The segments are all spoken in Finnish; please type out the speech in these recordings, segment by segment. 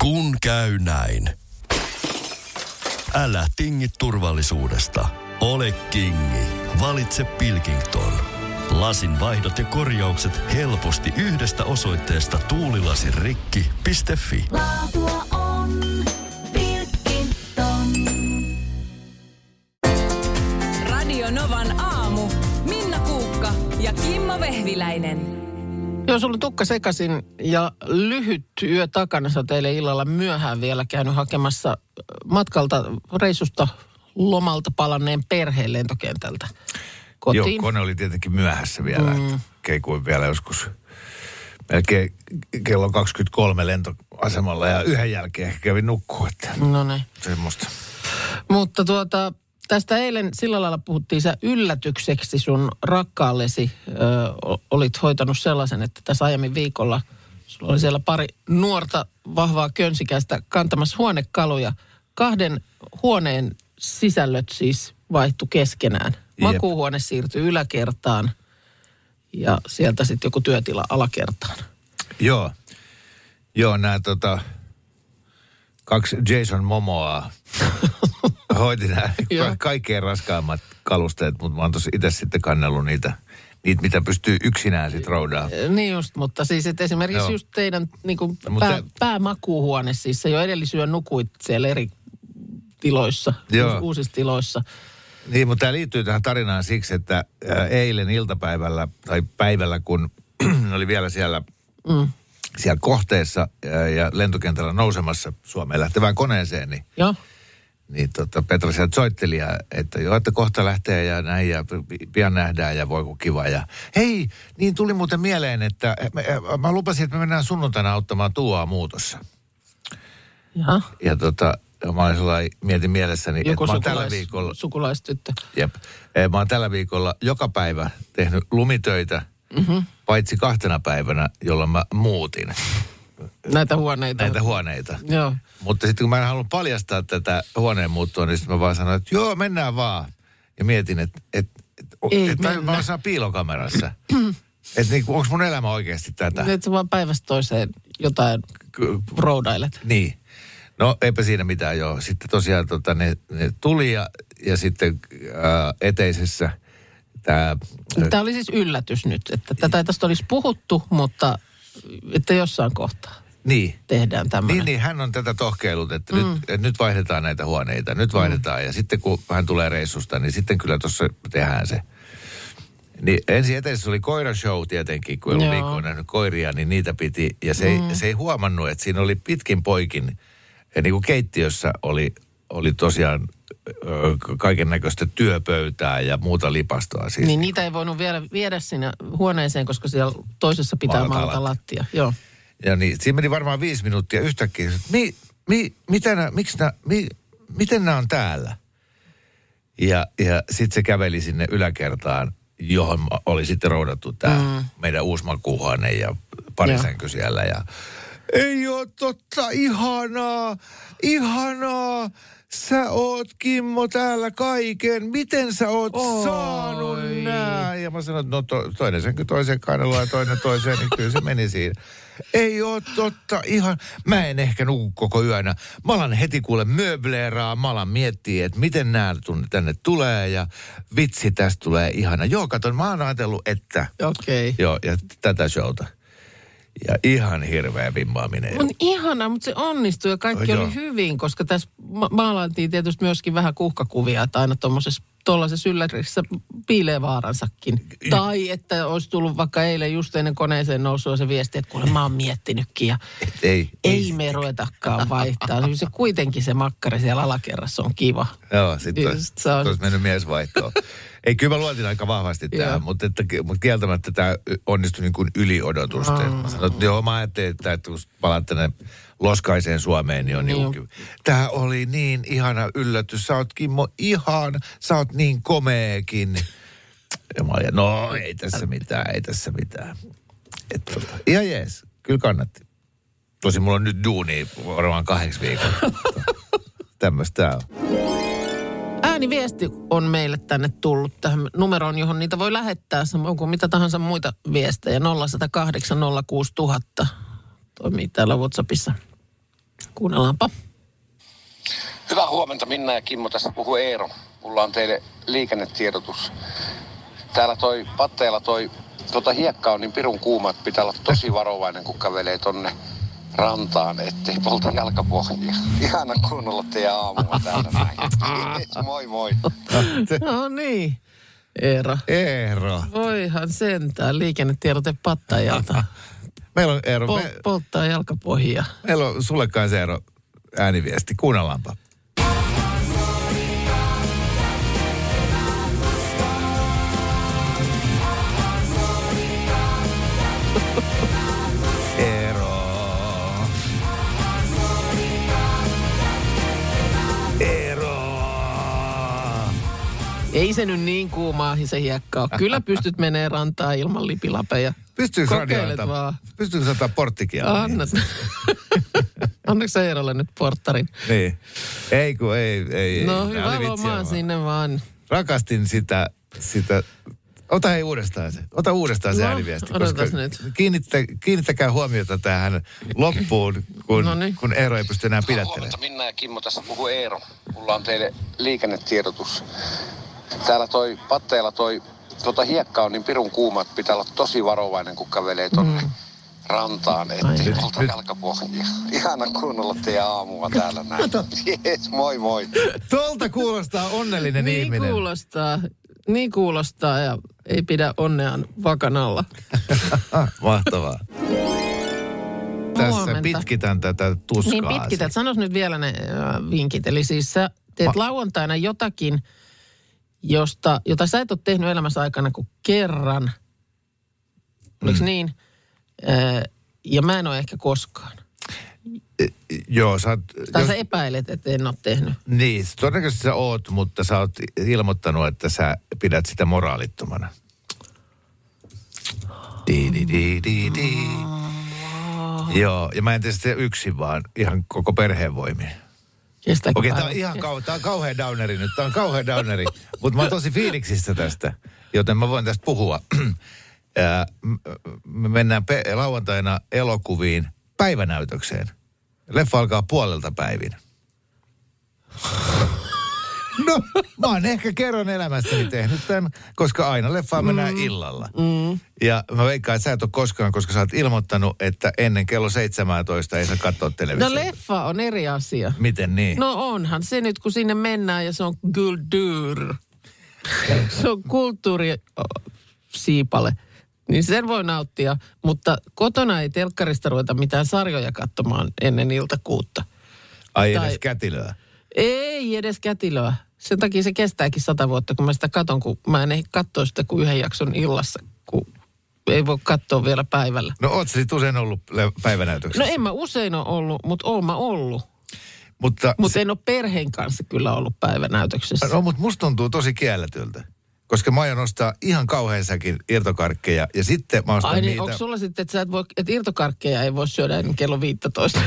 Kun käy näin. Älä tingi turvallisuudesta. Ole kingi. Valitse Pilkington. Lasin vaihdot ja korjaukset helposti yhdestä osoitteesta tuulilasirikki.fi. Laatua on Pilkington. Radio Novan aamu. Minna Kuukka ja Kimmo Vehviläinen. Joo, sulla tukka sekasin ja lyhyt yö takana. Sä oot eilen illalla myöhään vielä käynyt hakemassa matkalta reissusta lomalta palanneen perheen lentokentältä kotiin. Joo, kone oli tietenkin myöhässä vielä. Mm. Keikuin vielä joskus melkein kello 23 lentoasemalla ja yhden jälkeen ehkä kävin nukkua. No niin. semmoista. Mutta tuota, tästä eilen sillä lailla puhuttiin sä yllätykseksi sun rakkaallesi. Ö, olit hoitanut sellaisen, että tässä aiemmin viikolla sulla oli siellä pari nuorta vahvaa könsikästä kantamassa huonekaluja. Kahden huoneen sisällöt siis vaihtu keskenään. Jep. Makuuhuone siirtyi yläkertaan ja sieltä sitten joku työtila alakertaan. Joo. Joo, nämä tota, kaksi Jason Momoa hoiti nämä Joo. kaikkein raskaimmat kalusteet, mutta mä oon tossa itse sitten kannellut niitä, niitä mitä pystyy yksinään sitten roudaa. Niin just, mutta siis että esimerkiksi Joo. Just teidän niin kuin Mutta- pää, päämakuuhuone, siis sä jo edellisyön nukuit siellä eri tiloissa, Joo. uus, uusissa tiloissa. Niin, mutta tämä liittyy tähän tarinaan siksi, että eilen iltapäivällä tai päivällä, kun oli vielä siellä, mm. siellä kohteessa ja lentokentällä nousemassa Suomeen lähtevään koneeseen, niin Joo, niin tota, Petra sieltä soitteli, ja, että joo, että kohta lähtee ja näin ja pi- pian nähdään ja voi kun kiva. Ja hei, niin tuli muuten mieleen, että mä, mä lupasin, että me mennään sunnuntaina auttamaan Tuoa muutossa. jaha. Ja tota, mä olin sellainen, mietin mielessäni, Joku että mä oon tällä viikolla, sukulaistyttö. jep, Eh, mä oon tällä viikolla joka päivä tehnyt lumitöitä, mm-hmm. paitsi kahtena päivänä, jolloin mä muutin Näitä huoneita. näitä huoneita. Joo. Mutta sitten kun mä en halunnut paljastaa tätä huoneen muuttoa, niin sitten mä vaan sanoin, että joo, mennään vaan. Ja mietin, että et, et, Ei et, mä, saan piilokamerassa. että niin, onko mun elämä oikeasti tätä? Että sä vaan päivästä toiseen jotain K- roudailet. niin. No eipä siinä mitään joo. Sitten tosiaan tota, ne, ne tuli ja, ja sitten ää, eteisessä tämä... Tämä oli siis yllätys nyt, että tätä ei tästä olisi puhuttu, mutta että jossain kohtaa Niin. tehdään tämmöinen. Niin, niin, hän on tätä tohkeilut, että, mm. nyt, että nyt vaihdetaan näitä huoneita, nyt vaihdetaan. Mm. Ja sitten kun hän tulee reissusta, niin sitten kyllä tuossa tehdään se. Niin ensin eteisessä oli koirashow tietenkin, kun ei ollut nähnyt koiria, niin niitä piti. Ja se, mm. ei, se ei huomannut, että siinä oli pitkin poikin, ja niin kuin keittiössä oli, oli tosiaan kaiken näköistä työpöytää ja muuta lipastoa. Siis. Niin niitä ei voinut vielä viedä sinne huoneeseen, koska siellä toisessa pitää Maalata lattia. Joo. Ja niin, siinä meni varmaan viisi minuuttia yhtäkkiä. Mi, mi, mitä nää, miksi nää, mi, miten nämä on täällä? Ja, ja sitten se käveli sinne yläkertaan, johon oli sitten roudattu tämä mm. meidän uusi makuuhuone ja pari Joo. sänky siellä. Ja, ei ole totta, ihanaa, ihanaa. Sä oot, Kimmo, täällä kaiken. Miten sä oot Oi. saanut nää? Ja mä sanoin, että no to, toinen sänky toiseen kainaloon ja toinen toiseen, niin kyllä se meni siinä. Ei oo totta, ihan. Mä en ehkä nuku koko yönä. Mä alan heti kuule möbleeraa, mä alan miettiä, että miten nämä tänne tulee ja vitsi, tästä tulee ihana. Joo, katon, mä oon ajatellut, että... Okei. Okay. Joo, ja tätä showta. Ja ihan hirveä vimmaaminen. On ihana, mutta se onnistui ja kaikki Oh, oli joo. hyvin, koska tässä ma- maalailtiin tietysti myöskin vähän kuhkakuvia, että aina tuommoisessa tuollaisessa yllärissä piilee vaaransakin. Tai että olisi tullut vaikka eilen just ennen koneeseen nousua se viesti, että kuule mä oon miettinytkin ja Et ei, ei me ruvetakaan vaihtaa. Se kuitenkin se makkari siellä alakerrassa on kiva. Joo, sitten olisi, se on- olisi mennyt miesvaihtoon. Ei, kyllä mä luotin aika vahvasti tähän, mutta, että, mutta kieltämättä tämä onnistui niin kuin yli odotusten. Mä sanoin, että joo, mä ajattelin, että, että kun palaat tänne loskaiseen Suomeen, niin on niin kuin, Tämä oli niin ihana yllätys. Sä oot Kimmo ihan, sä oot niin komeekin. Ja mä olin, no ei tässä mitään, ei tässä mitään. Et, tota, ihan jees, kyllä kannatti. Tosi mulla on nyt duuni varmaan kahdeksi viikolla. Tämmöistä on. Ääniviesti on meille tänne tullut tähän numeroon, johon niitä voi lähettää. Samoin kuin mitä tahansa muita viestejä. 0108 06000 toimii täällä WhatsAppissa. Kuunnellaanpa. Hyvää huomenta, Minna ja Kimmo. Tässä puhuu Eero. Mulla on teille liikennetiedotus. Täällä toi patteella toi tota hiekka on niin pirun kuuma, että pitää olla tosi varovainen, kun kävelee tonne rantaan, ettei polta jalkapohjia. Ihana kuunnella teidän aamua täällä näin. Yes, moi moi. No niin, Eero. Eero. Voihan sentään liikennetiedote pattajalta. Meillä on Eero, Pol- me, polttaa jalkapohjia. meillä on sulle kanssa Eero ääniviesti. Kuunnellaanpa. Ei se nyt niin kuumaa se hiekka ole. Kyllä pystyt menee rantaan ilman lipilapeja. Pystyykö radio Kokeilet antaa, vaan. pystyykö se antaa porttikieltä? Anna. Annaks sä Eerolle nyt porttarin? Niin. Ei kun ei, ei. No ei. Hyvä lomaa vaan. sinne vaan. Rakastin sitä, sitä. Ota hei uudestaan se. Ota uudestaan se No, ääniviesti. odotas nyt. Kiinnittä, kiinnittäkää huomiota tähän loppuun, kun, Noniin. kun Eero ei pysty enää pidättelemään. huomenta, Minna ja Kimmo. Tässä puhuu Eero. Mulla on teille liikennetiedotus. Täällä toi patteella toi tota hiekka on niin pirun kuuma, että pitää olla tosi varovainen, kun kävelee tonne rantaan, ettei nyt- jalkapohjia. Ihana kuunnella teidän aamua täällä näin. Yes, moi moi. Tolta kuulostaa onnellinen Niin ihminen. kuulostaa. Niin kuulostaa ja ei pidä onneaan vakan alla. Ah, mahtavaa. Tässä Huomenta. pitkitän tätä tuskaa. Niin pitkität. Sanos nyt vielä ne äh, vinkit. Eli siis sä teet Ma- lauantaina jotakin, josta, jota sä et ole tehnyt elämässä aikana kuin kerran. Oliko Mm. niin? Äh, ja mä en ole ehkä koskaan. Joo, sä oot, Tai jos, sä epäilet, että en ole tehnyt. niin, todennäköisesti sä oot, mutta sä oot ilmoittanut, että sä pidät sitä moraalittomana. Di, di, di, di, di. Joo, ja mä en tee sitä yksin, vaan ihan koko perheen voimin. Okei, tää on ihan kau- tää on kauhean downeri nyt, tää on kauhean downeri. Mutta mä oon tosi fiiliksissä tästä, joten mä voin tästä puhua. Ja me mennään pe- lauantaina elokuviin päivänäytökseen. Leffa alkaa puolelta päivin. No, mä oon ehkä kerran elämässäni tehnyt tämän, koska aina leffaan mennään Mm. illalla. Ja mä veikkaan, että sä et ole koskaan, koska sä oot ilmoittanut, että ennen kello 17 ei saa katsoa televisiota. No leffa on eri asia. Miten niin? No onhan se nyt, kun sinne mennään ja se on kulttuur. se on kulttuurisiipale. Niin sen voi nauttia, mutta kotona ei telkkarista ruveta mitään sarjoja katsomaan ennen iltakuutta. Ai tai- edes kätilöä. Ei edes kätilöä. Sen takia se kestääkin sata vuotta, kun mä sitä katon, kun mä en katsoa sitä kuin yhden jakson illassa, kun ei voi katsoa vielä päivällä. No oot sit usein ollut päivänäytöksessä? No en mä usein ole ollut, mutta oon mä ollut. Mutta, Mutta en ole perheen kanssa kyllä ollut päivänäytöksessä. no, mutta musta tuntuu tosi kielletyltä. Koska mä aion ostaa ihan kauhean säkin irtokarkkeja ja sitten mä ostan Ai niin, niitä. onko sulla sitten, että, sä et voi, että irtokarkkeja ei voi syödä ennen kello 15?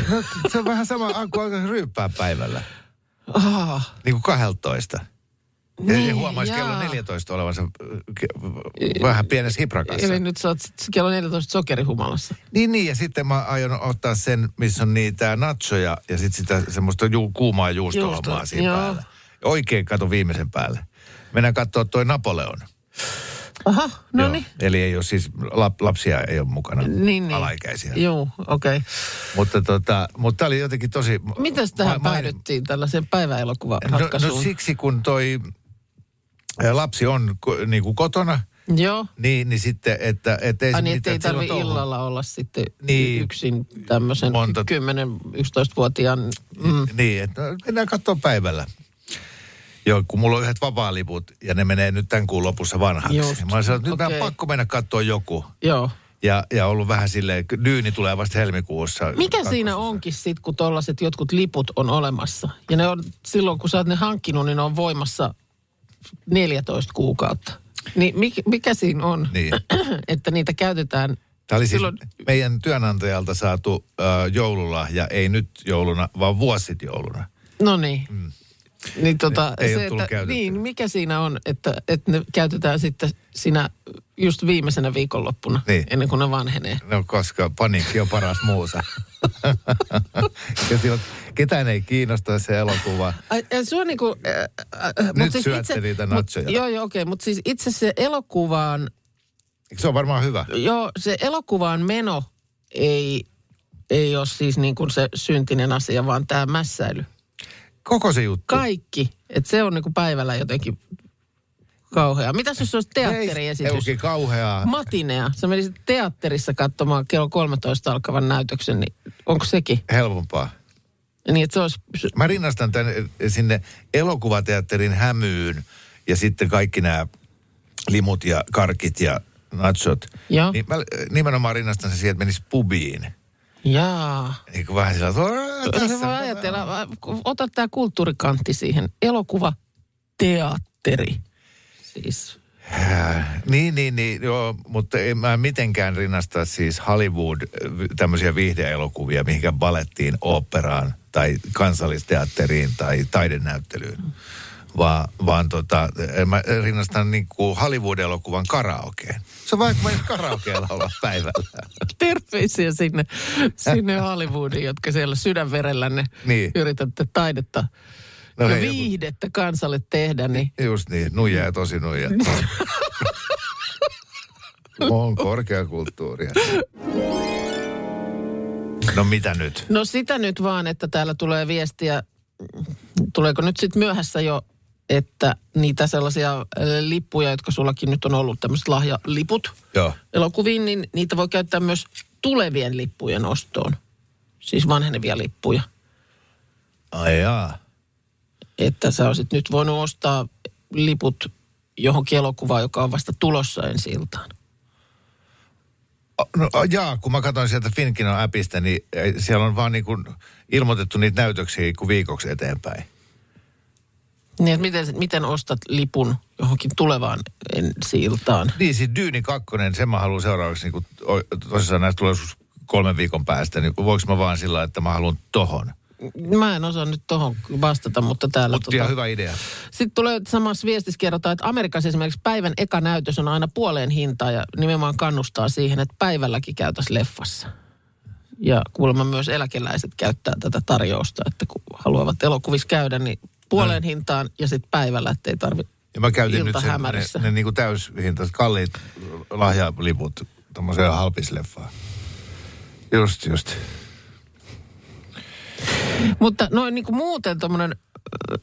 Se on vähän sama kuin alkaa ryyppää päivällä. Ah, Niin kuin 12. Ja Niin, niin, huomaisi jaa. kello 14 olevansa äh, ke- vähän pienessä hiprakassa. eli nyt sä oot kello 14 sokerihumalassa. Niin, niin, ja sitten mä aion ottaa sen, missä on niitä nachoja ja sitten sitä semmoista ju, kuumaa juustohommaa Juusto, siinä joo. päällä. Oikein kato viimeisen päälle. Mennään katsoa toi Napoleon. Aha, no niin. Eli ei ole siis, lap, lapsia ei ole mukana, Niin, niin. alaikäisiä. Joo, okei. Okay. Mutta tota, mutta tää oli jotenkin tosi... Mitäs tähän ma- päädyttiin tällaiseen päiväelokuvan No, no siksi kun toi lapsi on niin kuin kotona, Joo. niin, niin sitten, että, että ei Ai niin, ei mitään silloin tarvi touhu. illalla olla sitten Niin. yksin tämmöisen Monta- 10-11-vuotiaan. Mm. Niin, että no, mennään katsoa päivällä. Joo, kun mulla on yhdet vapaaliput ja ne menee nyt tämän kuun lopussa vanhaksi. Just, Mä olen sanonut, että nyt okay. on pakko mennä katsoa joku. Joo. Ja, ja ollut vähän silleen, dyyni tulee vasta helmikuussa. Mikä kakkosessa. siinä onkin sitten, kun tollaset jotkut liput on olemassa? Ja ne on, silloin kun sä oot ne hankkinut, niin ne on voimassa 14 kuukautta. Niin mikä, mikä siinä on, Niin. että niitä käytetään Tämä oli siis silloin... meidän työnantajalta saatu äh, joululahja, ei nyt jouluna, vaan vuosi sitten jouluna. No niin. Mm. Niin tota, Ei ole se, että, niin, mikä siinä on, että, että ne käytetään sitten siinä just viimeisenä viikonloppuna, Niin. ennen kuin ne vanhenee. No koska paniikki on paras muusa. ja silloin Ketään ei kiinnosta se elokuva. Ai, se on niinku... Äh, äh, Nyt syötte niitä natsoja. Mut, joo, joo, okei. Okay, mutta siis itse se elokuvaan, Se on varmaan hyvä. joo, se elokuvaan meno ei, ei ole siis niin kuin se syntinen asia, vaan tämä mässäily. Koko se juttu. Kaikki. Että se on niinku päivällä jotenkin kauheaa. Mitäs jos se olisi teatteriesitys? Ei, ei kauheaa. Matinea. Sä menisit teatterissa katsomaan kello 13 alkavan näytöksen, niin onko sekin? Helpompaa. Niin, että se olisi... Mä rinnastan tämän sinne elokuvateatterin hämyyn ja sitten kaikki nämä limut ja karkit ja nachot. Joo. Niin mä nimenomaan rinnastan sen siihen, että menisi pubiin. Jaa. Niin kuin vähän sillä tavalla, ajatella, ota tämä kulttuurikantti siihen. Elokuva, teatteri. Siis, Äh, Niin, niin, niin, joo, mutta en mä mitenkään rinnasta siis Hollywood äh, tämmöisiä viihdeelokuvia mihinkään balettiin, oopperaan tai kansallisteatteriin tai taidenäyttelyyn. Va, vaan tota, mä rinnastan niin kuin Hollywood-elokuvan karaokeen. Se on vaikka mä karaokeella olla päivällä. terveisiä sinne, sinne Hollywoodiin, jotka siellä sydänverellänne Niin. yritätte taidetta No ja hei, viihdettä kansalle tehdä, niin Just niin, nuija ja tosi nuija. on korkeakulttuuria. No mitä nyt? No sitä nyt vaan, että täällä tulee viestiä, tuleeko nyt sitten myöhässä jo, että niitä sellaisia äh, lippuja, jotka sullakin nyt on ollut, tämmöiset lahjaliput Joo. elokuviin, niin niitä voi käyttää myös tulevien lippujen ostoon. Siis vanhenevia lippuja. Ai jaa. Että sä olisit nyt voinut ostaa liput johonkin elokuvaan, joka on vasta tulossa ensi iltaan. No jaa, kun mä katsoin sieltä Finkinon appista, niin ei, siellä on vaan niin kuin ilmoitettu niitä näytöksiä kuin viikoksi eteenpäin. Niin, että miten, miten ostat lipun johonkin tulevaan ensi iltaan? Niin, siis Dyyni 2, sen mä haluan seuraavaksi, niin kuin, tosissaan näistä tulee joskus kolmen viikon päästä, niin voiko mä vaan sillä että mä haluan tohon. Mä en osaa nyt tohon vastata, mutta täällä... Mutta ihan hyvä idea. Sitten tulee samassa viestissä kerrotaan, että Amerikassa esimerkiksi päivän eka näytös on aina puoleen hintaa ja nimenomaan kannustaa siihen, että päivälläkin käytäisiin leffassa. Ja kuulemma myös eläkeläiset käyttää tätä tarjousta, että kun haluavat elokuvissa käydä, niin puoleen hintaan ja sitten päivällä, ettei tarvitse Ja mä käytin nyt sen, ne, hämärissä. ne niin kuin täyshintaiset, kalliit lahjaliput tommoseen halpisleffaan. Just, just. Mutta noin niin kuin muuten tuommoinen,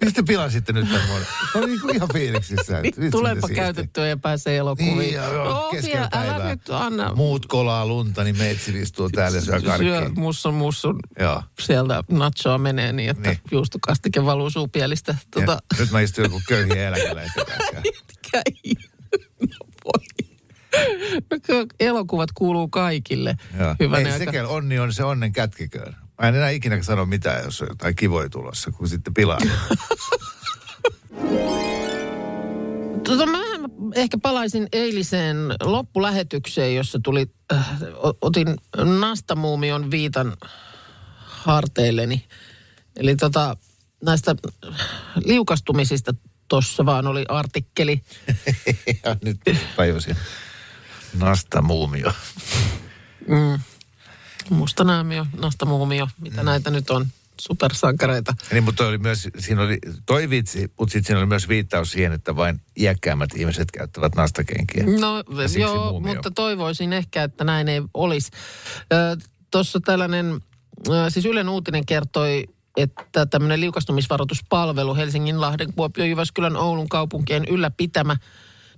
Mistä pilasitte nyt tämän vuoden? Mä olin niin kuin ihan fiiliksissä. että miten siistiä. käytettyä ja pääsee elokuviin. Niin, joo, joo, No, keskellä älä nyt anna. Muut kolaa lunta, niin meitsi istuu täällä ja syö Syö karkkiin. mussun mussun Joo. sieltä nachoa menee niin, että Niin. niin. juustokastike valuu suupielistä. Ja Tota, Nyt mä istun joku köyhiä eläkeläisiä. Mitkä no voi. No, elokuvat kuuluu kaikille. Joo. Hyvänä Ei aika. sekä onni on se onnen kätkiköön. Mä en enää ikinä sano mitään, jos on jotain kivoja tulossa, kun sitten pilaa. Tota, mä ehkä palaisin eiliseen loppulähetykseen, jossa tuli, äh, otin nastamuumion viitan harteilleni. Eli tota, näistä liukastumisista tuossa vaan oli artikkeli. ja nyt tajusin. Nasta muumio. Mustanaamio, nastamuumio, mitä mm. näitä nyt on, supersankareita. Niin, mutta oli myös, siinä oli toi vitsi, mutta sitten siinä oli myös viittaus siihen, että vain iäkkäämmät ihmiset käyttävät nastakenkiä. No joo, muumio. mutta toivoisin ehkä, että näin ei olisi. Tuossa tällainen, ö, siis Ylen uutinen kertoi, että tämmöinen liukastumisvaroituspalvelu Helsingin, Lahden, Kuopion, Jyväskylän, Oulun kaupunkien ylläpitämä,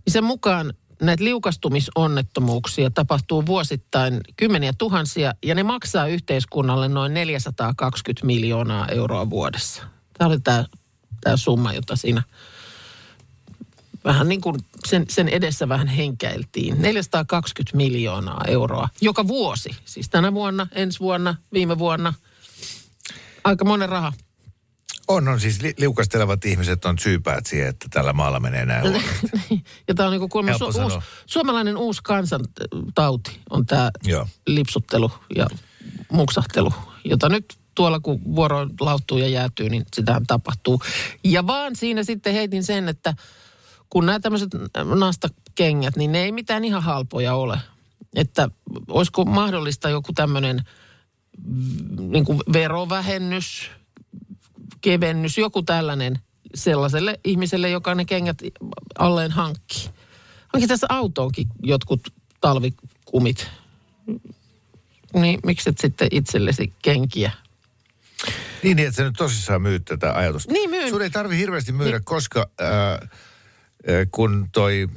niin sen mukaan näitä liukastumisonnettomuuksia tapahtuu vuosittain kymmeniä tuhansia ja ne maksaa yhteiskunnalle noin 420 miljoonaa euroa vuodessa. Tämä oli tämä, tämä summa, jota siinä vähän niin kuin sen, sen edessä vähän henkäiltiin. 420 miljoonaa euroa joka vuosi. Siis tänä vuonna, ensi vuonna, viime vuonna. Aika monen raha. On, on siis li- liukastelevat ihmiset on syypäät siihen, että tällä maalla menee näin ja tämä on niin kuin kuulemma su- uusi, suomalainen uusi kansantauti on tämä lipsuttelu ja muksahtelu, jota nyt tuolla kun vuoro lauttuu ja jäätyy, niin sitähän tapahtuu. Ja vaan siinä sitten heitin sen, että kun nämä tämmöiset nastakengät, niin ne ei mitään ihan halpoja ole. Että olisiko mahdollista joku tämmöinen mm, niin verovähennys kevennys, joku tällainen sellaiselle ihmiselle, joka ne kengät alleen hankkii. Onkin tässä autoonkin jotkut talvikumit. Niin miksi et sitten itsellesi kenkiä? Niin, niin, että sä nyt tosissaan myyt tätä ajatusta. Niin, myyn. Sun ei tarvi hirveästi myydä, niin. koska äh, äh, kun toi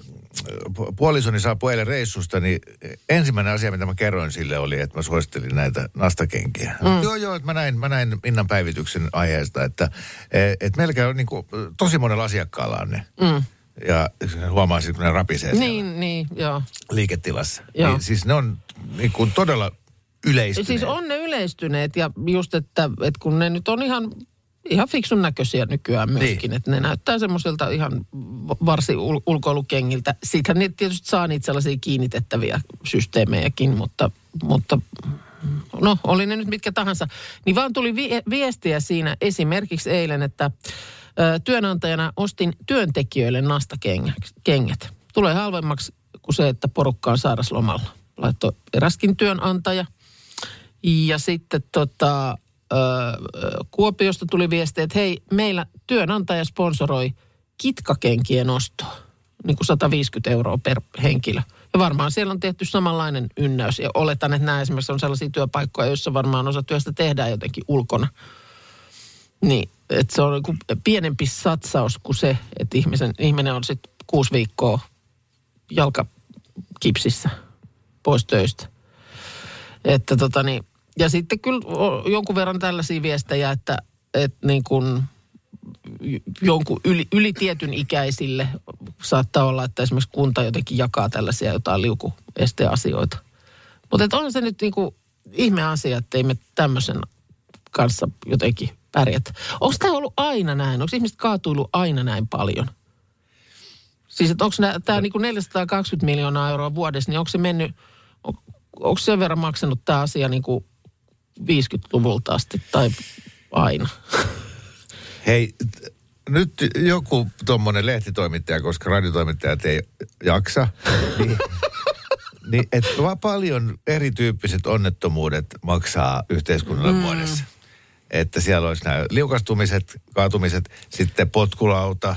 puolisoni saapui eilen reissusta, niin ensimmäinen asia, mitä mä kerroin sille oli, että mä suosittelin näitä nastakenkiä. Mm. Joo, joo, että mä näin, mä näin Innan päivityksen aiheesta, että et meillä on niin kuin, tosi monella asiakkaalla on ne. Mm. Ja huomaa sitten, kun ne rapisee Niin, niin, joo. liiketilassa. Joo. Niin, siis ne on niin kuin todella yleistyneet. Siis on ne yleistyneet ja just, että, että kun ne nyt on ihan, ihan fiksun näköisiä nykyään myöskin, niin. että ne näyttää semmoisilta ihan varsin ul- ulkoilukengiltä. Siitähän ne tietysti saa niitä sellaisia kiinnitettäviä systeemejäkin, mutta, mutta no oli ne nyt mitkä tahansa. Niin vaan tuli vi- viestiä siinä esimerkiksi eilen, että ö, työnantajana ostin työntekijöille nastakengät. Tulee halvemmaksi kuin se, että porukka on sairaslomalla. Laittoi eräskin työnantaja. Ja sitten tota, Kuopiosta tuli viesti, että hei, meillä työnantaja sponsoroi kitkakenkien ostoa. Niin kuin 150 euroa per henkilö. Ja varmaan siellä on tehty samanlainen ynnäys. Ja oletan, että nämä esimerkiksi on sellaisia työpaikkoja, joissa varmaan osa työstä tehdään jotenkin ulkona. Niin, että se on niin pienempi satsaus kuin se, että ihmisen, ihminen on sitten kuusi viikkoa jalkakipsissä pois töistä. Että tota niin, ja sitten kyllä jonkun verran tällaisia viestejä, että, että niin kuin jonkun yli, yli tietyn ikäisille saattaa olla, että esimerkiksi kunta jotenkin jakaa tällaisia jotain liukuesteasioita. Mutta on se nyt niin kuin ihme asia, että ei me tämmöisen kanssa jotenkin pärjätä. Onko tämä ollut aina näin? Onko ihmiset kaatuillut aina näin paljon? Siis että onko tämä niinku 420 miljoonaa euroa vuodessa, niin onko se mennyt, on, onko sen verran maksanut tämä asia niinku 50-luvulta asti tai aina? Hei, nyt joku tuommoinen lehtitoimittaja, koska radiotoimittajat ei jaksa, niin, niin vaan paljon erityyppiset onnettomuudet maksaa yhteiskunnalle mm. vuodessa. Että siellä olisi nämä liukastumiset, kaatumiset, sitten potkulauta.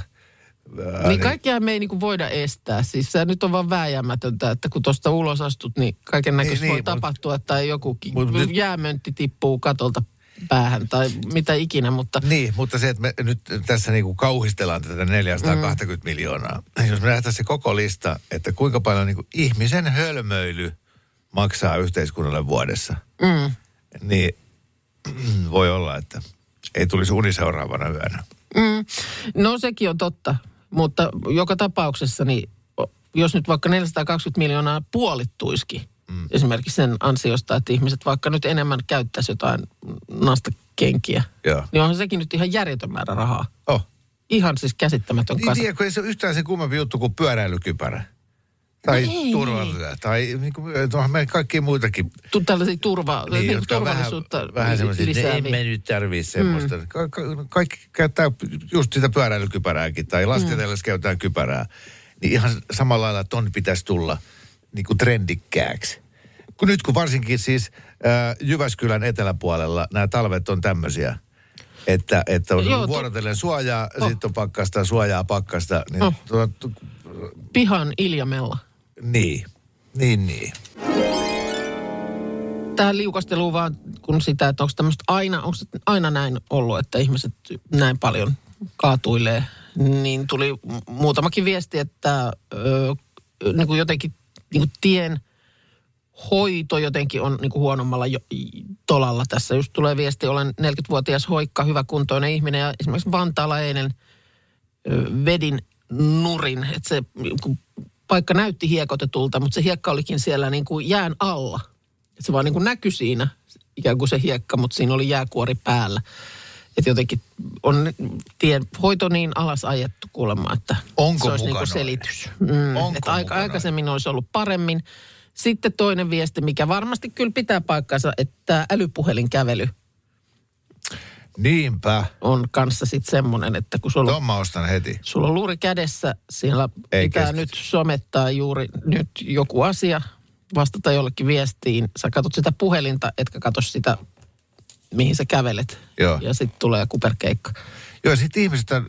Ää, Niin kaikkea me ei niinku voida estää. Siis se nyt on vaan vääjäämätöntä, että kun tuosta ulos astut, niin kaiken näköistä Niin, voi niin, mut- tapahtua. Tai joku ki- Mut nyt- jäämöntti tippuu katolta päähän tai mitä ikinä, mutta Niin, mutta se, että me nyt tässä niinku kauhistellaan tätä 420 mm. miljoonaa. Jos me nähtäisiin se koko lista, että kuinka paljon niinku ihmisen hölmöily maksaa yhteiskunnalle vuodessa, mm, niin voi olla, että ei tulisi uni seuraavana yönä. mm, no sekin on totta. Mutta joka tapauksessa, niin jos nyt vaikka 420 miljoonaa puolittuisikin, mm. esimerkiksi sen ansiosta, että ihmiset vaikka nyt enemmän käyttäisi jotain nastakenkiä, Joo. niin onhan sekin nyt ihan järjetön määrä rahaa. Oh. Ihan siis käsittämätön Niin kasa. tiedätkö, ei se ole yhtään sen kummempi juttu kuin pyöräilykypärä. Tai ei, turvallisuus. Tai niin kuin, onhan meillä kaikkia muitakin. Tu- tällaisia turva, niin, niin, on vähän, turvallisuutta vähän semmoisia, että lisääviä. emme nyt tarvii semmoista. Mm. Ka- ka- kaikki käyttää just sitä pyöräilykypärääkin tai lasketellessa mm. käytetään kypärää. Niin ihan samalla lailla ton pitäisi tulla niin kuin trendikkääksi. Kun nyt kun varsinkin siis äh, Jyväskylän eteläpuolella nämä talvet on tämmöisiä, että, että on Joo, to- vuorotellen suojaa, Oh. sitten on pakkasta, suojaa pakkasta. Niin, Oh. tuo, tu, Pihan iljamella. Niin, niin, niin. Tähän liukasteluun vaan kun sitä, että onko tämmöistä aina, onko aina näin ollut, että ihmiset näin paljon kaatuilee, niin tuli mu- muutamakin viesti, että ö, niin kuin jotenkin niin kuin tien hoito jotenkin on niin kuin huonommalla jo, tolalla. Tässä just tulee viesti, olen 40-vuotias hoikka, hyväkuntoinen ihminen ja esimerkiksi Vantaalla eilen vedin nurin, että se kun paikka näytti hiekotetulta, mutta se hiekka olikin siellä niin kuin jään alla. Et se vaan niin kuin näkyi siinä, ikään kuin se hiekka, mutta siinä oli jääkuori päällä. Että jotenkin on tien hoito niin alas ajettu kuulemma, että Onko se olisi niin kuin selitys. Mm, Onko että aika, aikaisemmin olisi ollut paremmin. Sitten toinen viesti, mikä varmasti kyllä pitää paikkansa, että älypuhelinkävely Niinpä. on kanssa sitten semmoinen, että kun sulla, Tuon mä ostan heti. sulla on luuri kädessä, siellä Ei pitää keskity. nyt somettaa juuri nyt joku asia, vastata jollekin viestiin. Sä katsot sitä puhelinta, etkä katso sitä mihin sä kävelet. Joo. Ja sitten tulee kuperkeikka. Joo, sitten ihmiset äh,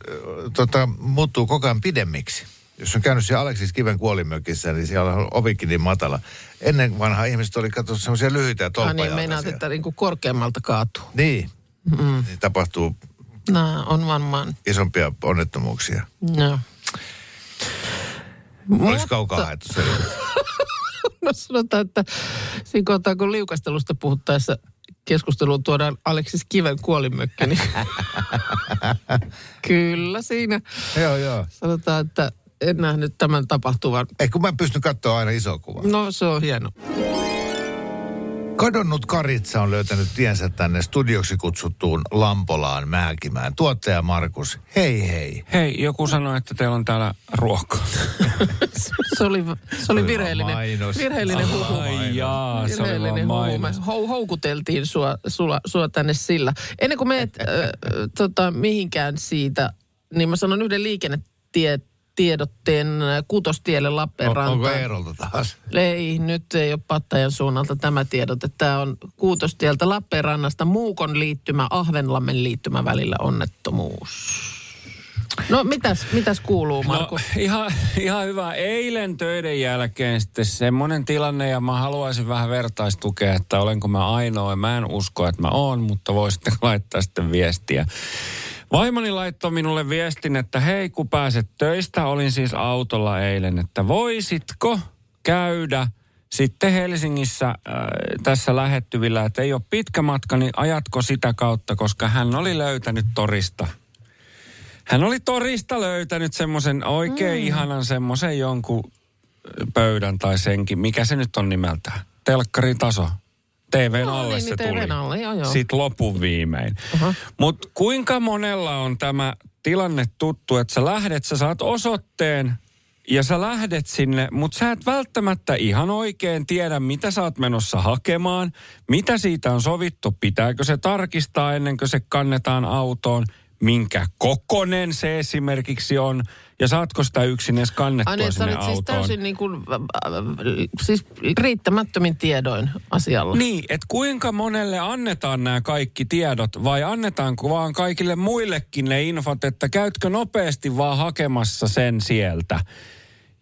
tota, muuttuu koko ajan pidemmiksi. Jos on käynyt siellä Aleksis Kiven kuolimökissä, niin siellä on ovikin niin matala. Ennen vanhaa ihmiset oli katsonut semmoisia lyhyitä ja Ah, niin tolppajalkaisia. meinaat, että niinku korkeammalta kaatuu. Niin. Mm. niin tapahtuu Nämä on varmaan, isompia onnettomuuksia. no. Olisi kaukaa haettu se. No sanotaan, että siinä kohtaa, kun liukastelusta puhuttaessa keskusteluun tuodaan Aleksis Kiven kuolimökki, niin kyllä siinä joo, joo. sanotaan, että en nähnyt tämän tapahtuvan. Ei, kun mä pystyn katsoa aina iso kuva. No se on hieno. Kadonnut Karitsa on löytänyt tiensä tänne studioksi kutsuttuun Lampolaan Määkimään. Tuottaja Markus, hei hei. Hei, joku sanoi, että teillä on täällä ruokaa. Se oli, se oli virheellinen, mainos. virheellinen huhu. Ai jaa, se oli Virheellinen huhu. Me mainos. hou- houkuteltiin sua, sua, sua tänne sillä. Ennen kuin meet äh, tota, mihinkään siitä, niin mä sanon yhden liikennetiedotteen kutostielle On, Lappeenrantaan. onko Eerolta taas? Ei, nyt ei ole Pattajan suunnalta tämä tiedot, että tämä on Kuutostieltä Lappeenrannasta Muukon liittymä, Ahvenlammen liittymä välillä onnettomuus. No mitäs, mitäs kuuluu, Markus? No, ihan, ihan hyvä. Eilen töiden jälkeen sitten semmoinen tilanne, ja mä haluaisin vähän vertaistukea, että olenko mä ainoa. Mä en usko, että mä oon, mutta voisitte laittaa sitten viestiä. Vaimoni laittoi minulle viestin, että hei, kun pääset töistä, olin siis autolla eilen, että voisitko käydä sitten Helsingissä äh, tässä lähettyvillä, että ei ole pitkä matka, niin ajatko sitä kautta, koska hän oli löytänyt torista hän oli torista löytänyt semmoisen oikein mm. ihanan semmoisen jonkun pöydän tai senkin. Mikä se nyt on nimeltään? Telkkarin taso. TVn No alle niin, se niin, tuli. TVn alle, joo, joo. Sitten lopun viimein. Mutta kuinka monella on tämä tilanne tuttu, että sä lähdet, sä saat osoitteen ja sä lähdet sinne, mutta sä et välttämättä ihan oikein tiedä, mitä sä oot menossa hakemaan, mitä siitä on sovittu, pitääkö se tarkistaa ennen kuin se kannetaan autoon, minkä kokonen se esimerkiksi on, ja saatko sitä yksin edes kannettua Ai niin, sinne siis autoon. täysin niin kuin, äh, äh, siis riittämättömin tiedoin asialla. Niin, että kuinka monelle annetaan nämä kaikki tiedot vai annetaanko vaan kaikille muillekin ne infot, että käytkö nopeasti vaan hakemassa sen sieltä.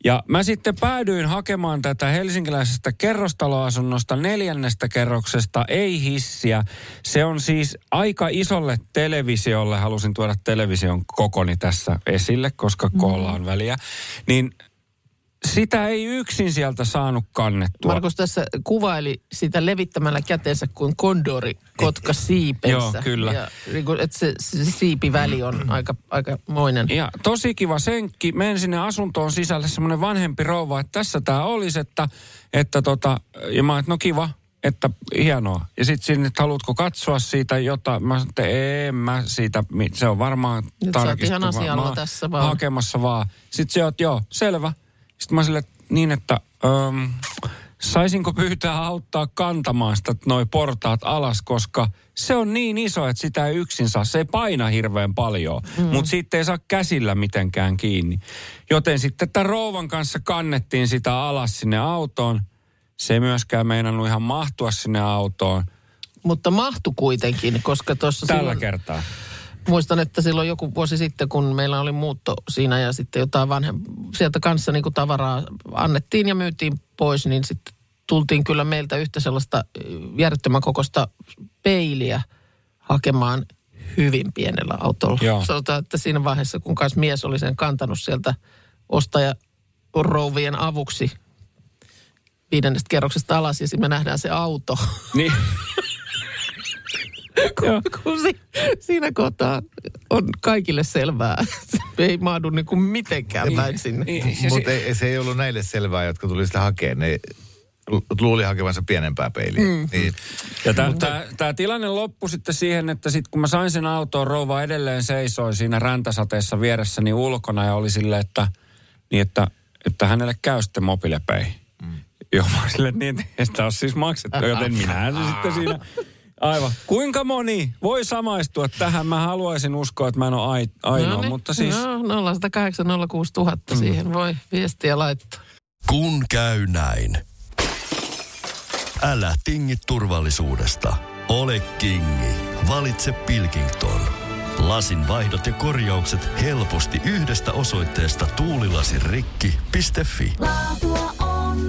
Ja mä sitten päädyin hakemaan tätä helsinkiläisestä kerrostaloasunnosta neljännestä kerroksesta, ei hissiä. Se on siis aika isolle televisiolle, halusin tuoda television kokoni tässä esille, koska koolla on väliä. Niin sitä ei yksin sieltä saanut kannettua. Markus tässä kuvaili sitä levittämällä käteensä kuin kondori kotka siipensä. Joo, kyllä. Ja, niin että se, se siipiväli on aika, aika moinen. Ja tosi kiva senkki. Menen sinne asuntoon sisälle semmoinen vanhempi rouva, että tässä tämä olisi, että, että tota, ja mä että no kiva, että hienoa. Ja sitten sinne, että haluatko katsoa siitä jotain. Mä sanoin, että en mä siitä, se on varmaan Nyt sä oot tarkistuva. ihan asialla tässä vaan. Hakemassa vaan. Sitten se on, että joo, selvä. Sitten mä sille niin, että öm, saisinko pyytää auttaa kantamaan sitä noi portaat alas, koska se on niin iso, että sitä ei yksin saa. Se ei paina hirveän paljon, mm. mutta siitä ei saa käsillä mitenkään kiinni. Joten sitten tämän rouvan kanssa kannettiin sitä alas sinne autoon. Se ei myöskään meinannut ihan mahtua sinne autoon Mutta mahtu kuitenkin, koska tuossa tällä silloin, kertaa. Muistan, että silloin joku vuosi sitten, kun meillä oli muutto siinä ja sitten jotain vanhem, sieltä kanssa niin kuin tavaraa annettiin ja myytiin pois, niin sitten tultiin kyllä meiltä yhtä sellaista ö, järjettömän kokoista peiliä hakemaan hyvin pienellä autolla. Joo. Sanotaan, että siinä vaiheessa, kun kanssa mies oli sen kantanut sieltä ostaja rouvien avuksi viidennestä kerroksesta alas ja sitten me nähdään se auto. Niin. Joo. kun si, siinä kohtaa on kaikille selvää. Se ei mahdu niin kuin mitenkään päin sinne. Niin, ja Mutta ei, se ei ollut näille selvää, jotka tuli sitä hakemaan. Ne lu- luuli hakevansa pienempää peiliä. Mm. Niin, Ja tämä tilanne loppui sitten siihen, että sit kun mä sain sen autoon, rouva edelleen seisoi siinä räntäsateessa vieressäni ulkona ja oli silleen, että, niin että, että hänelle käy sitten mobiilepei. Mm. Joo, mä olin silleen, niin, että ole siis maksettu, joten minähän se sitten siinä... Aivan. Kuinka moni voi samaistua tähän? Mä haluaisin uskoa, että mä en ole ai- ainoa, niin. mutta siis... No, 0108 06000 mm. siihen voi viestiä laittaa. Kun käy näin. Älä tingi turvallisuudesta. Ole kingi. Valitse Pilkington. Lasin vaihdot ja korjaukset helposti yhdestä osoitteesta tuulilasirikki.fi. Laatua on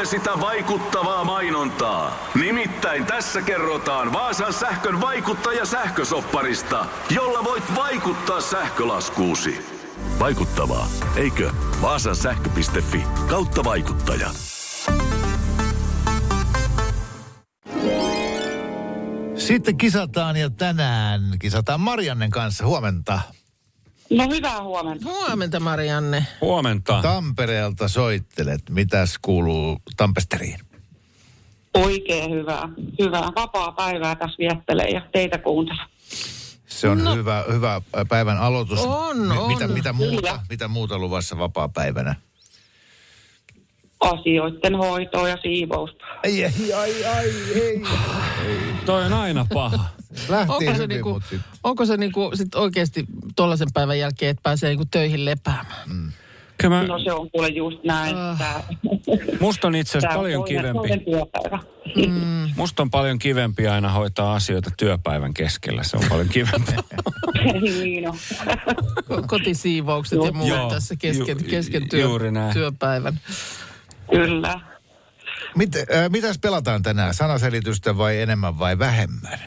Tulee sitä vaikuttavaa mainontaa. Nimittäin tässä kerrotaan Vaasan sähkön vaikuttaja sähkösopparista, jolla voit vaikuttaa sähkölaskuusi. Vaikuttavaa, eikö? Vaasan sähkö.fi kautta vaikuttaja. Sitten kisataan ja tänään kisataan Mariannen kanssa. Huomenta. No hyvää huomenta. Huomenta Marianne. Huomenta. Tampereelta soittelet. Mitäs kuuluu Tampesteriin? Oikein hyvää. Hyvää vapaa päivää tässä viettelee ja teitä kuuntelen. Se on no. hyvä, hyvä päivän aloitus. On, Mi- on. Mitä, mitä, muuta, Kyllä. mitä muuta luvassa vapaa-päivänä? Asioiden hoitoa ja siivousta. Ai, ai, ai, ai, ei. Toi on aina paha. Lähti Onko se, hyvin, niinku, mut sit- onko se niinku sit oikeasti tollaisen päivän jälkeen, että pääsee niinku töihin lepäämään? Mm. Kyllä mä, No se on kuule just näin. Tää, musta on itse asiassa paljon kivempi. Mm. Musta on paljon kivempi aina hoitaa asioita työpäivän keskellä. Se on paljon kivempi. niin on. Kotisiivoukset ja muut Joo, tässä kesken, ju- kesken työ, juuri näin. työpäivän. Kyllä. Mit, äh, mitäs pelataan tänään? Sanaselitystä vai enemmän vai vähemmän?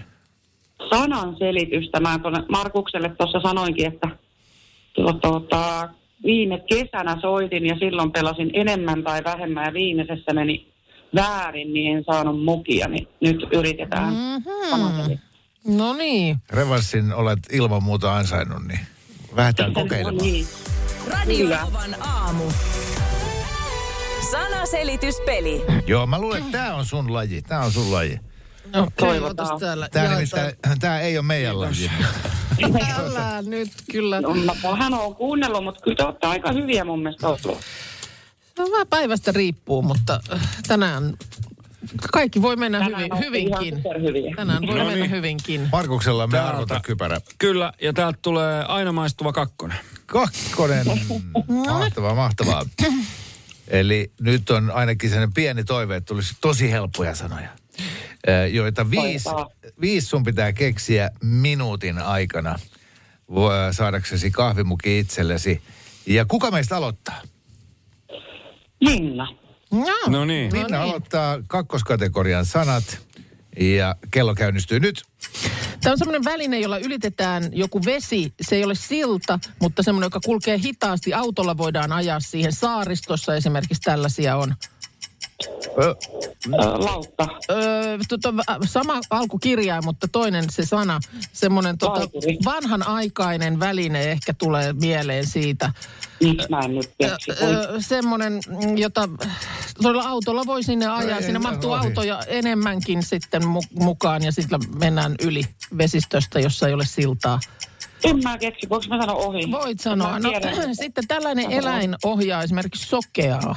Sanan selitystä. Mä tuonne Markukselle tuossa sanoinkin, että tuota, tuota, viime kesänä soitin ja silloin pelasin enemmän tai vähemmän ja viimeisessä meni väärin, niin en saanut mukia, niin nyt yritetään Mhm. sanaselitystä. No niin. Revanssin olet ilman muuta ansainnut, niin lähdetään kokeilemaan. No niin. Radio Kyllä. Novan aamu. Sanaselityspeli. Joo, mä luulen, että tämä on sun laji. Tämä on sun laji. Okay, Toivotaan. täällä. Tämä nimittäin, tämä ei ole meidän laji. Älä nyt kyllä. No, mä vähän oon kuunnellut, mutta kyllä te olette aika hyviä mun mielestä ollut. No, vähän päivästä riippuu, mutta äh, tänään kaikki voi mennä Tänään hyvin, hyvinkin. Tänään voi No mennä niin. hyvinkin. Markuksella me Täältä. arvota kypärä. Kyllä, ja täältä tulee aina maistuva kakkonen. Kakkonen. Mahtavaa, mahtavaa. Eli nyt on ainakin sellainen pieni toive, että tulisi tosi helppoja sanoja. Joita viisi, viisi sun pitää keksiä minuutin aikana saadaksesi kahvimuki itsellesi. Ja kuka meistä aloittaa? Minna. No, No niin. Minna niin. aloittaa kakkoskategorian sanat. Ja kello käynnistyy nyt. Tämä on semmoinen väline, jolla ylitetään joku vesi. Se ei ole silta, mutta semmoinen, joka kulkee hitaasti. Autolla voidaan ajaa siihen. Saaristossa esimerkiksi tällaisia on. Ö, Lautta. Öö, tota, sama alkukirjain, mutta toinen se sana. Semmoinen tota, vanhanaikainen väline ehkä tulee mieleen siitä. Miksi mä en nyt keksi? Öö, semmoinen, mm, jota tuolla autolla voi sinne ajaa. ei, Siinä ei, mahtuu ohi. autoja enemmänkin sitten mu- mukaan ja sitten mennään yli vesistöstä, jossa ei ole siltaa. En mä keksi, voinko mä sanoa ohi? Voit sanoa. No, sitten tällainen eläin ohjaa esimerkiksi sokeaa.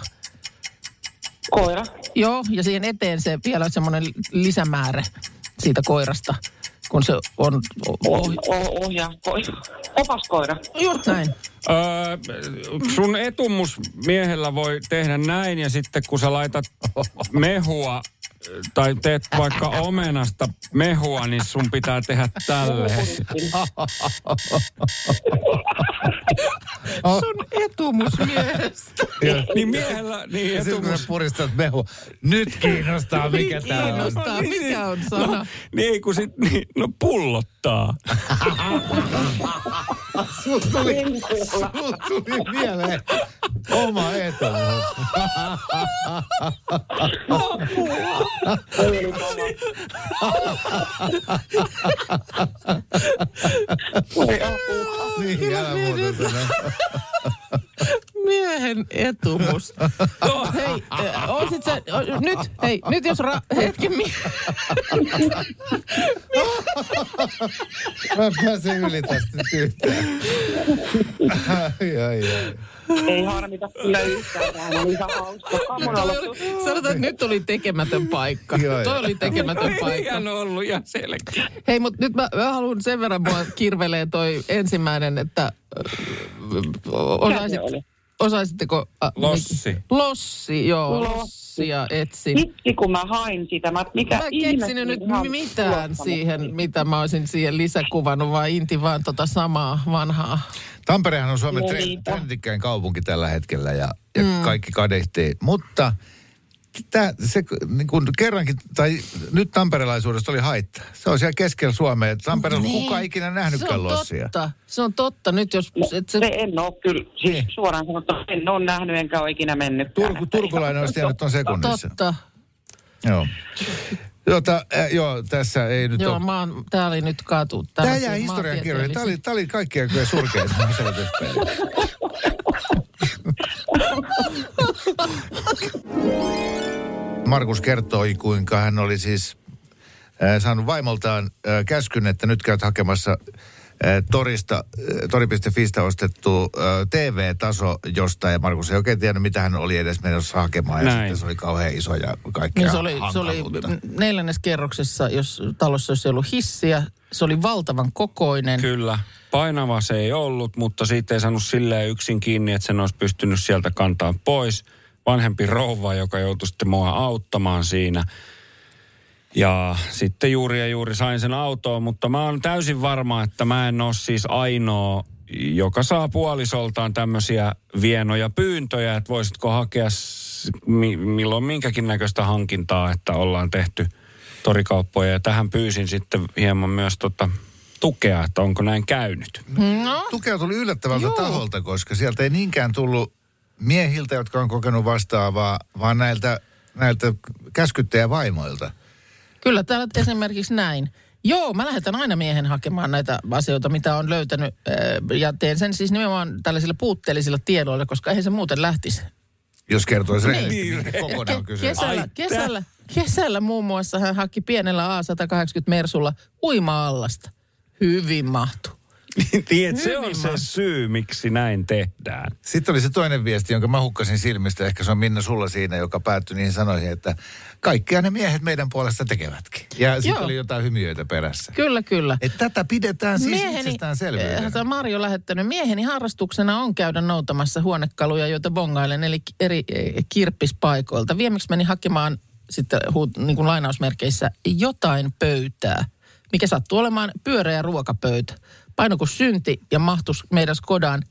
Koira. Joo, ja siihen eteen se vielä semmoinen lisämäärä siitä koirasta, kun se on... Oh, Oh, oh, ohjaa. Koira. Opaskoira. just näin. Öö, sun etumus miehellä voi tehdä näin ja sitten kun sä laitat mehua tai teet vaikka omenasta mehua, niin sun pitää tehdä tälleen. Sun etumusmiehestä. Niin miehellä, niin sitten kun etumus. sä puristat mehu. Nyt kiinnostaa, mikä tää on. Kiinnostaa, mikä on sana. No, niin kun sit, niin, no pullottaa. Sul tuli, sul tuli mieleen oma etu. Voi apua. Niin, älä muuta sano. Miehen etumus. Hei, äh, oisit sä, o, nyt, hei, nyt jos ra, hetki, mi, Mä en pääse yli tästä nyt yhtään. Ai, ai, ai. Ei harmita kyllä yhtään. Tämä oli ihan hauska. Sanotaan, että nyt oli tekemätön paikka. Joo, Toi oli tekemätön paikka. Ihan ollut ja selkeä. Hei, mutta nyt mä, mä haluan sen verran, mua kirvelee toi ensimmäinen, että äh, osaisit, oli? Osaisitteko... Äh, Lossi. mi- Lossi, joo. Lossi. Lossia etsin. Hitsi, kun mä hain sitä. Mä, mikä Mä keksinyt nyt mitään siihen, mitä mä olisin siihen lisäkuvannut, vai Inti vaan tota samaa vanhaa. Tamperehan on Suomen trendikkäin kaupunki tällä hetkellä ja, ja Mm. kaikki kadehtii. Mutta tää, se niin kun kerrankin, tai nyt tamperelaisuudesta oli haitta. Se on siellä keskellä Suomea. Tampereella Niin. kukaan ikinä Se nähnytkään on lossia. totta. Se on totta. Nyt jos... Et se, Se en ole kyllä, siis Niin. suoraan sanottuna en ole nähnyt enkä ole ikinä mennyt. Turku, turkulainen olisi tiennyt ton sekunnissa. totta. Joo. Jota, äh, joo, tässä ei nyt Joo, ole. mä oon, tää oli nyt katu. Tämä tällaisia jää historiankirjoihin. Tämä oli, maantieteellisiä- tämä oli kaikkien kyllä surkein. Markus kertoi, kuinka hän oli siis äh, saanut vaimoltaan äh, käskyn, että nyt käyt hakemassa äh, torista, äh, tori.fistä ostettu äh, TV-taso jostain. Ja Markus ei oikein tiennyt, mitä hän oli edes menossa hakemaan. Ja Näin. sitten se oli kauhean iso ja kaikkea Niin se oli, se oli neljännes kerroksessa, jos talossa olisi ollut hissiä. Se oli valtavan kokoinen. Kyllä. Painava se ei ollut, mutta siitä ei saanut silleen yksin kiinni, että sen olisi pystynyt sieltä kantaa pois. Vanhempi rouva, joka joutui sitten mua auttamaan siinä. Ja sitten juuri ja juuri sain sen autoon, mutta mä oon täysin varma, että mä en ole siis ainoa, joka saa puolisoltaan tämmöisiä vienoja pyyntöjä, että voisitko hakea milloin minkäkin näköistä hankintaa, että ollaan tehty torikauppoja. Ja tähän pyysin sitten hieman myös tota tukea, että onko näin käynyt. No, Tukea tuli yllättävältä Joo. taholta, koska sieltä ei niinkään tullut miehiltä, jotka on kokenut vastaavaa, vaan näiltä, näiltä käskyttäjävaimoilta. kyllä täällä esimerkiksi näin. Joo, mä lähetän aina miehen hakemaan näitä asioita, mitä on löytänyt. äh, Ja teen sen siis nimenomaan tällaisilla puutteellisilla tiedoilla, koska eihän se muuten lähtisi. Jos kertoisi Niin. rehellisesti, mistä kokonaan on Ke- kesällä, Ai, kesällä, kesällä muun muassa hän haki pienellä A180 Mersulla uima-allasta. Hyvin mahtu. Tiedät, se on se syy, miksi näin tehdään. Sitten oli se toinen viesti, jonka mä hukkasin silmistä. Ehkä se on Minna sulla siinä, joka päättyi niihin sanoihin, että kaikkia ne miehet meidän puolesta tekevätkin. Ja sitten oli jotain hymiöitä perässä. Kyllä, kyllä. Että tätä pidetään siis itsestäänselvyydenä. eh, Marjo lähettänyt, mieheni harrastuksena on käydä noutamassa huonekaluja, joita bongailen, eli eri eh, kirppispaikoilta. Viimeksi meni hakemaan sitten niin kuin lainausmerkeissä jotain pöytää, mikä sattuu olemaan pyöreä ruokapöytä. Paino kuin synti ja mahtus meidän Skodaan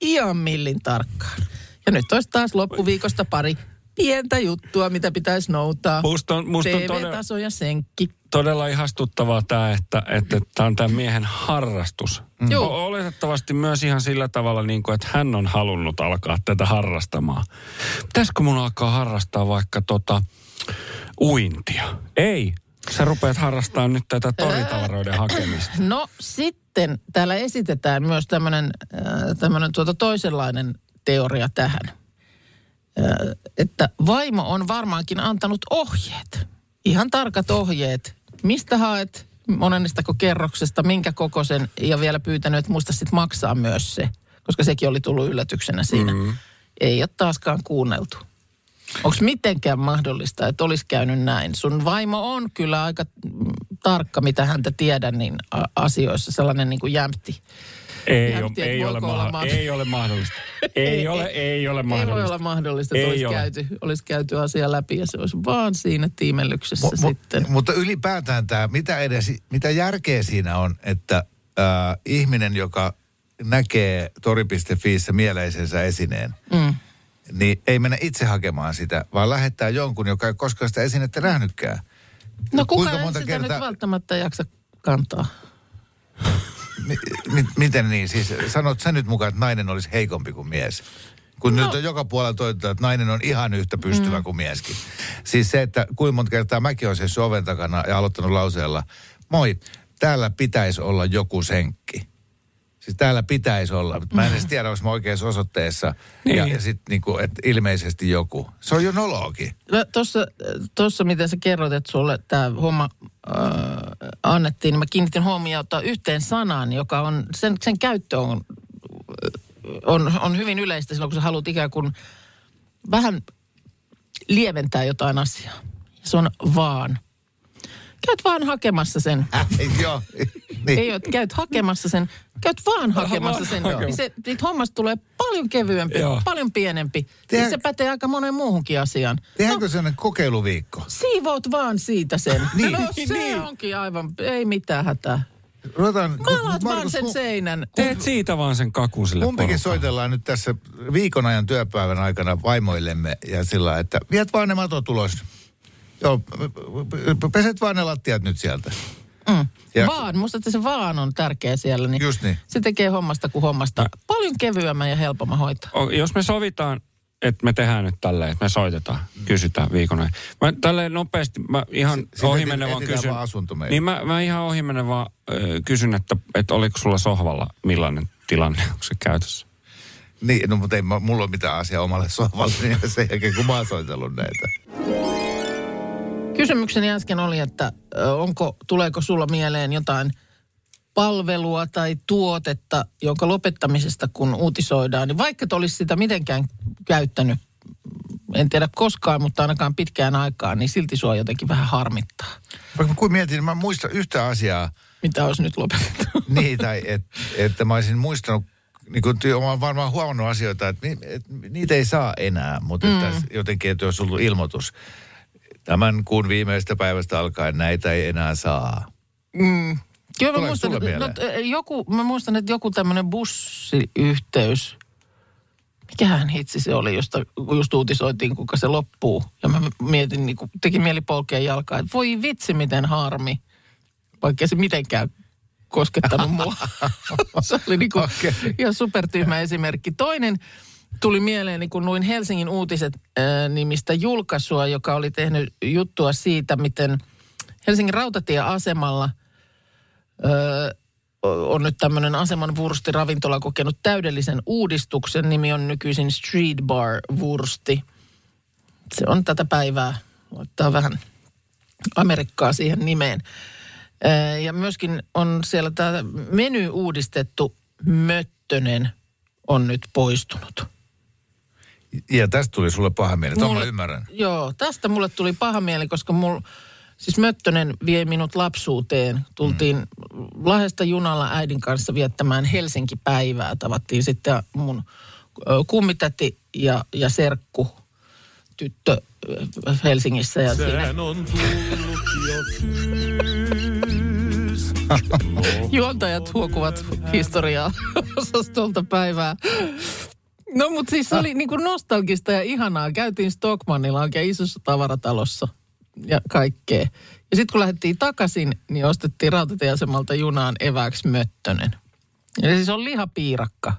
ihan millin tarkkaan. Ja nyt olisi taas loppuviikosta pari pientä juttua, mitä pitäisi noutaa. Musta on, musta on todella, TV-taso ja senkki. todella ihastuttavaa tämä, että että tämä on tämän miehen harrastus. Mm. Joo. Oletettavasti myös ihan sillä tavalla, niin kuin, että hän on halunnut alkaa tätä harrastamaan. Pitäisikö mun alkaa harrastaa vaikka tota uintia? Ei. Sä rupeat harrastamaan nyt tätä toritavaroiden hakemista. No sitten täällä esitetään myös tämmöinen äh, tuota toisenlainen teoria tähän. Äh, että vaimo on varmaankin antanut ohjeet. Ihan tarkat ohjeet. Mistä haet, monennestako kerroksesta, minkä kokoisen ja vielä pyytänyt, että muista sitten maksaa myös se. Koska sekin oli tullut yllätyksenä siinä. Mm. Ei ole taaskaan kuunneltu. Onko mitenkään mahdollista, että olisi käynyt näin? Sun vaimo on kyllä aika tarkka, mitä häntä tiedän, niin a- asioissa sellainen niin kuin jämpti. Ei, ole, tiedät, ei, ole, maha- mahdollista. ei ole mahdollista. Ei ole, ei ole Ei mahdollista. voi olla mahdollista, että Ei olisi ole. käyty, olisi käyty asia läpi ja se olisi vaan siinä tiimellyksessä Mu- mu- sitten. Mutta ylipäätään tämä, mitä, edes, mitä järkeä siinä on, että äh, ihminen, joka näkee tori.fiissä mieleisensä esineen, Mm. Niin ei mennä itse hakemaan sitä, vaan lähettää jonkun, joka ei koskaan sitä esinettä nähnytkään. No kuka Kuinka monta sitä kertaa- nyt välttämättä jaksa kantaa? Mi, miten niin? Siis sanot sä nyt mukaan, että nainen olisi heikompi kuin mies? Kun no. nyt on joka puolella toivotaan, että nainen on ihan yhtä pystyvä mm. kuin mieskin. Siis se, että kuinka monta kertaa mäkin olen oven takana ja aloittanut lauseella, moi, täällä pitäisi olla joku senkki. Siis täällä pitäisi olla, mutta mä en edes tiedä, onko mä oikeassa osoitteessa. Niin. Ja, ja sitten niinku, että ilmeisesti joku. Se on jo nolookin. Tuossa, tossa, miten sä kerroit, että sulle tämä homma äh, annettiin, niin mä kiinnitin huomiota yhteen sanaan, joka on, sen, sen käyttö on, on, on hyvin yleistä silloin, kun sä haluat ikään kuin vähän lieventää jotain asiaa. Se on vaan. Käyt vaan hakemassa sen. Äh, joo. Ei niin. ole, että käyt hakemassa sen, käyt vaan hakemassa sen. Niin se, siitä hommasta tulee paljon kevyempi, Joo. paljon pienempi. Tehdään- Niin se pätee aika moneen muuhunkin asiaan. Tehdäänkö sellainen kokeiluviikko? Siivoot vaan siitä sen. Niin. No se Niin. onkin aivan, ei mitään hätää. Ruvetaan, Maalaat vaan Markus, sen ku- seinän. Teet siitä vaan sen kakun sille Kumpikin soitellaan nyt tässä viikon ajan työpäivän aikana vaimoillemme ja sillä että viet vaan ne matot ulos. Joo, peset vaan ne lattiat nyt sieltä. Mm. Ja- Vaan, musta että se vaan on tärkeä siellä. Niin Just niin. Se tekee hommasta kuin hommasta paljon kevyemmän ja helpomman hoitaa. O- Jos me sovitaan, että me tehdään nyt tälleen, että me soitetaan, kysytään viikon ajan. Mä tälleen nopeasti, mä ihan Si- siitä ohimennen vaan kysyn. vaan. Niin mä, mä ihan ohimennen vaan ö, kysyn, että, että oliko sulla sohvalla millainen tilanne, onko se käytössä? Niin, no mutta ei mulla ole mitään asiaa omalle sohvalle niin sen jälkeen, kun mä oon soitellut näitä. Kysymykseni äsken oli, että onko, tuleeko sulla mieleen jotain palvelua tai tuotetta, jonka lopettamisesta kun uutisoidaan, niin vaikka et olisi sitä mitenkään käyttänyt, en tiedä koskaan, mutta ainakaan pitkään aikaan, niin silti sua jotenkin vähän harmittaa. Vaikka kun mietin, niin mä muistan yhtä asiaa, Mitä olisi nyt lopetettu? niin, tai et, että mä olisin muistanut, niin kuin ty- mä varmaan huomannut asioita, että, ni, että niitä ei saa enää, mutta mm. että jotenkin, että jos ollut ilmoitus, tämän kuun viimeistä päivästä alkaen näitä ei enää saa. Mm. Kyllä mä Tuleeko muistan, sulle että, no, mieleen? t- joku, mä muistan, että joku tämmöinen bussiyhteys, mikähän hitsi se oli, josta just uutisoitiin, kuinka se loppuu. Ja mä mietin, niin kuin, teki mieli polkea jalkaa, että voi vitsi, miten harmi, vaikka se mitenkään koskettanut mua. se oli niin kuin Okei. ihan supertyhmä esimerkki. Toinen tuli mieleen, kun luin Helsingin uutiset äh, nimistä julkaisua, joka oli tehnyt juttua siitä, miten Helsingin rautatieasemalla ö, on nyt tämmöinen aseman wurstiravintola kokenut täydellisen uudistuksen. Nimi on nykyisin Street Bar Wursti. Se on tätä päivää. Laittaa vähän Amerikkaa siihen nimeen. Ja myöskin on siellä tämä meny uudistettu. Möttönen on nyt poistunut. Ja tästä tuli sulle paha mieli, tuon mä Mulle- ymmärrän. Joo, tästä mulle tuli paha mieli, koska mulla, siis Möttönen vie minut lapsuuteen. Tultiin mm. Lahdesta junalla äidin kanssa viettämään Helsinki-päivää. Tavattiin sitten mun kummitäti ja, ja serkku tyttö Helsingissä. Ja siinä on tullut jo syys. juontajat huokuvat historiaa osastolta päivää. No mutta siis se oli niinku nostalgista ja ihanaa. Käytiin Stockmannilla oikein isossa tavaratalossa ja kaikkea. Ja sitten kun lähdettiin takaisin, niin ostettiin rautatieasemalta junaan evääksi Möttönen. Ja siis on lihapiirakka.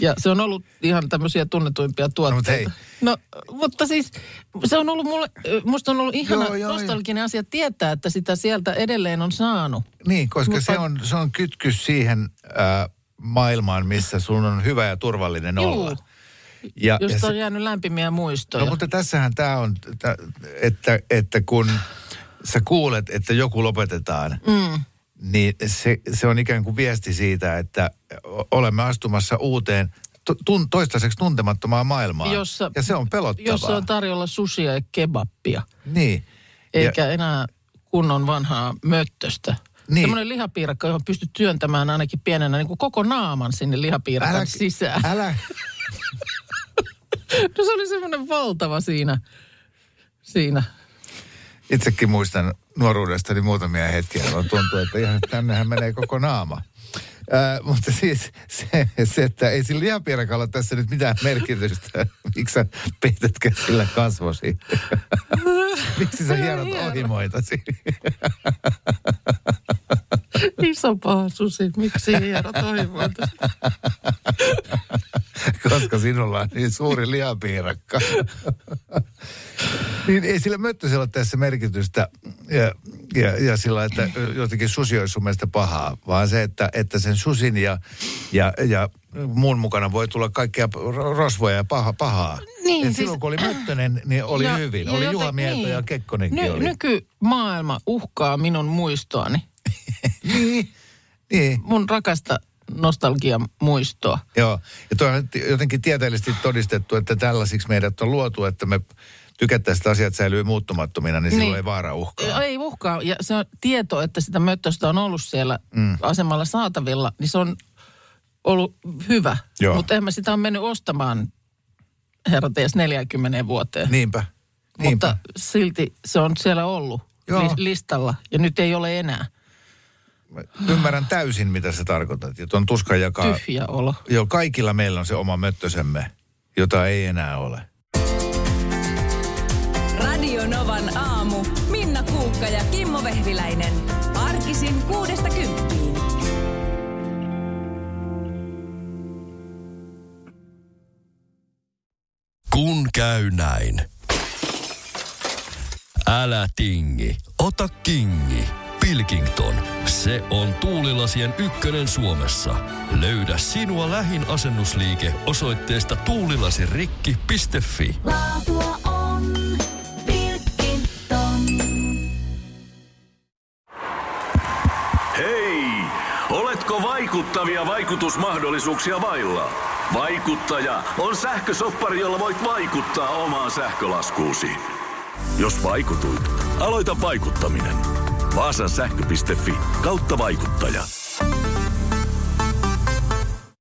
Ja se on ollut ihan tämmöisiä tunnetuimpia tuotteita. No, mutta siis se on ollut mulle, musta on ollut ihana Joo, joo, nostalginen asia tietää, että sitä sieltä edelleen on saanut. Niin, koska Mutta- se, on, se on kytkys siihen äh, maailmaan, missä sun on hyvä ja turvallinen Juu. olla. Ja, ja Josta se- on jäänyt lämpimiä muistoja. No mutta tässähän tämä on, tä- että, että kun sä kuulet, että joku lopetetaan, Mm. niin se, se on ikään kuin viesti siitä, että olemme astumassa uuteen, tun, toistaiseksi tuntemattomaan maailmaan. Jossa- ja se on pelottavaa. Jossa on tarjolla sushia ja kebappia, niin. eikä enää kunnon vanhaa möttöstä. Niin. Semmoinen lihapiirakka, johon pystyt työntämään ainakin pienenä niin kuin koko naaman sinne lihapiirakan Älä- sisään. Älä, No se oli semmoinen valtava siinä. Siinä. itsekin muistan nuoruudestani muutamia hetkiä, jolloin tuntuu, että ihan tännehän menee koko naama. Ää, mutta siis se, se, että ei sillä lihapiirakalla tässä nyt mitään merkitystä. Miksi sä peität käsillä kasvosi? Miksi sä hierot ohimoitasi? Iso paha susi, miksi hierot toivoita? Koska sinulla on niin suuri lihapiirakka. niin ei sillä möttösellä ole tässä merkitystä. Ja ja, ja sillä että jotenkin susi olisi sun mielestä pahaa, vaan se, että, että sen susin ja, ja, ja muun mukana voi tulla kaikkea ro- rosvoja ja paha, pahaa. Niin, ja siis- silloin kun oli Möttönen, niin oli Ja- hyvin. ja oli joten- Juha Mieto niin. ja Kekkonenkin Ny, oli. Nykymaailma uhkaa minun muistoani. Niin, niin. Mun rakasta nostalgian muistoa. Joo, ja tuo on jotenkin tieteellisesti todistettu, että tällaisiksi meidät on luotu, että me tykättäisiin, että asiat säilyy muuttumattomina, niin silloin Niin. ei vaara uhkaa. Ei uhkaa. Ja se on tieto, että sitä möttöstä on ollut siellä mm. asemalla saatavilla, niin se on ollut hyvä. Mutta en mä sitä ole mennyt ostamaan herra ties 40 vuoteen. Niinpä. Niinpä. Mutta silti se on siellä ollut Joo. li- listalla ja nyt ei ole enää Mä Ymmärrän täysin, mitä sä tarkoitat. Ja tuon tuskan jakaa... tyhjä olo. Joo, kaikilla meillä on se oma möttösemme, jota ei enää ole. Radio Novan aamu. Minna Kuukka ja Kimmo Vehviläinen. Arkisin kuudesta kymppiin. Kun käy näin. Älä tingi, ota kingi. Pilkington, se on tuulilasien ykkönen Suomessa. Löydä sinua lähin asennusliike osoitteesta tuulilasirikki.fi. Laatua on Pilkington. Hei! Oletko vaikuttavia vaikutusmahdollisuuksia vailla? Vaikuttaja on sähkösoppari, jolla voit vaikuttaa omaan sähkölaskuusi. Jos vaikutuit, aloita vaikuttaminen. Vaasan sähkö.fi kautta vaikuttaja.